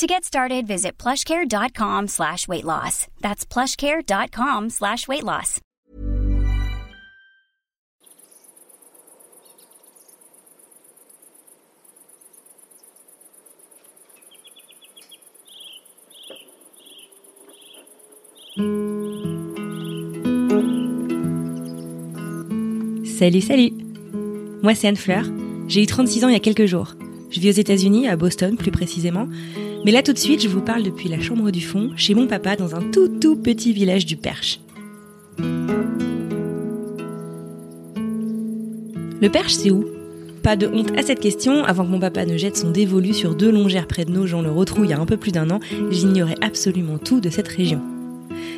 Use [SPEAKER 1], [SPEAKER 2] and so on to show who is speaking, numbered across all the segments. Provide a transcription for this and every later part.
[SPEAKER 1] To get started, visit plushcare.com slash weight loss. That's plushcare.com slash weight loss.
[SPEAKER 2] Salut, salut Moi c'est Anne Fleur, j'ai eu 36 ans il y a quelques jours. Je vis aux États-Unis, à Boston plus précisément. Mais là tout de suite, je vous parle depuis la chambre du fond, chez mon papa, dans un tout tout petit village du Perche. Le Perche, c'est où? Pas de honte à cette question, avant que mon papa ne jette son dévolu sur deux longères près de nos gens le retrouve il y a un peu plus d'un an, j'ignorais absolument tout de cette région.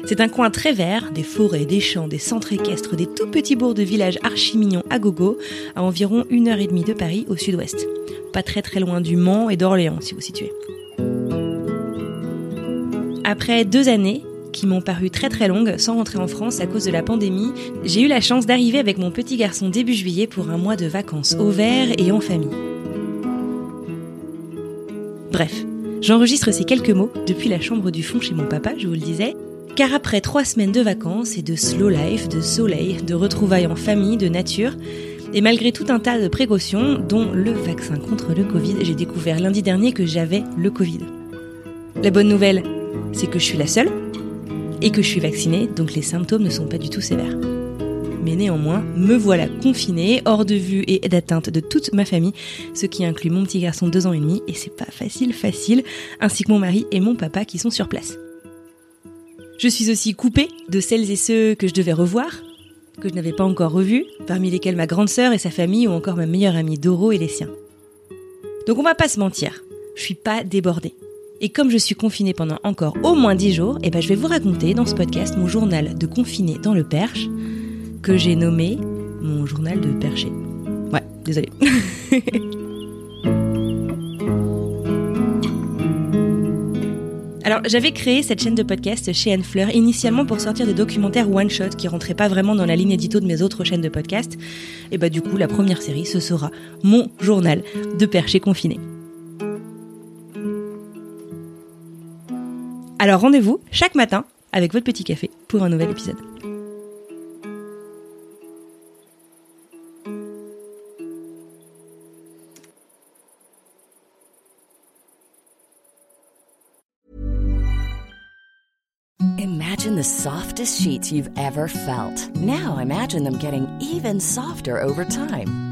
[SPEAKER 2] C'est un coin très vert, des forêts, des champs, des centres équestres, des tout petits bourgs de villages archi-mignons à gogo, à environ une heure et demie de Paris au sud-ouest. Pas très très loin du Mans et d'Orléans, si vous situez. Après deux années, qui m'ont paru très très longues sans rentrer en France à cause de la pandémie, j'ai eu la chance d'arriver avec mon petit garçon début juillet pour un mois de vacances au vert et en famille. Bref, j'enregistre ces quelques mots depuis la chambre du fond chez mon papa, je vous le disais, car après trois semaines de vacances et de slow life, de soleil, de retrouvailles en famille, de nature, et malgré tout un tas de précautions, dont le vaccin contre le Covid, j'ai découvert lundi dernier que j'avais le Covid. La bonne nouvelle, c'est que je suis la seule, et que je suis vaccinée, donc les symptômes ne sont pas du tout sévères. Mais néanmoins, me voilà confinée, hors de vue et d'atteinte de toute ma famille, ce qui inclut mon petit garçon de deux ans et demi, et c'est pas facile, facile, ainsi que mon mari et mon papa qui sont sur place. Je suis aussi coupée de celles et ceux que je devais revoir, que je n'avais pas encore revus, parmi lesquels ma grande sœur et sa famille ou encore ma meilleure amie Doro et les siens. Donc on va pas se mentir, je suis pas débordée. Et comme je suis confinée pendant encore au moins 10 jours, eh ben je vais vous raconter dans ce podcast mon journal de confiné dans le Perche, que j'ai nommé mon journal de perché. Ouais, désolé. Alors, j'avais créé cette chaîne de podcast chez Anne Fleur initialement pour sortir des documentaires one-shot qui rentraient pas vraiment dans la ligne édito de mes autres chaînes de podcast. Et bah, du coup, la première série, ce sera mon journal de perché confiné. Alors, rendez-vous chaque matin avec votre petit café pour un nouvel épisode.
[SPEAKER 3] Imagine the softest sheets you've ever felt. Now imagine them getting even softer over time.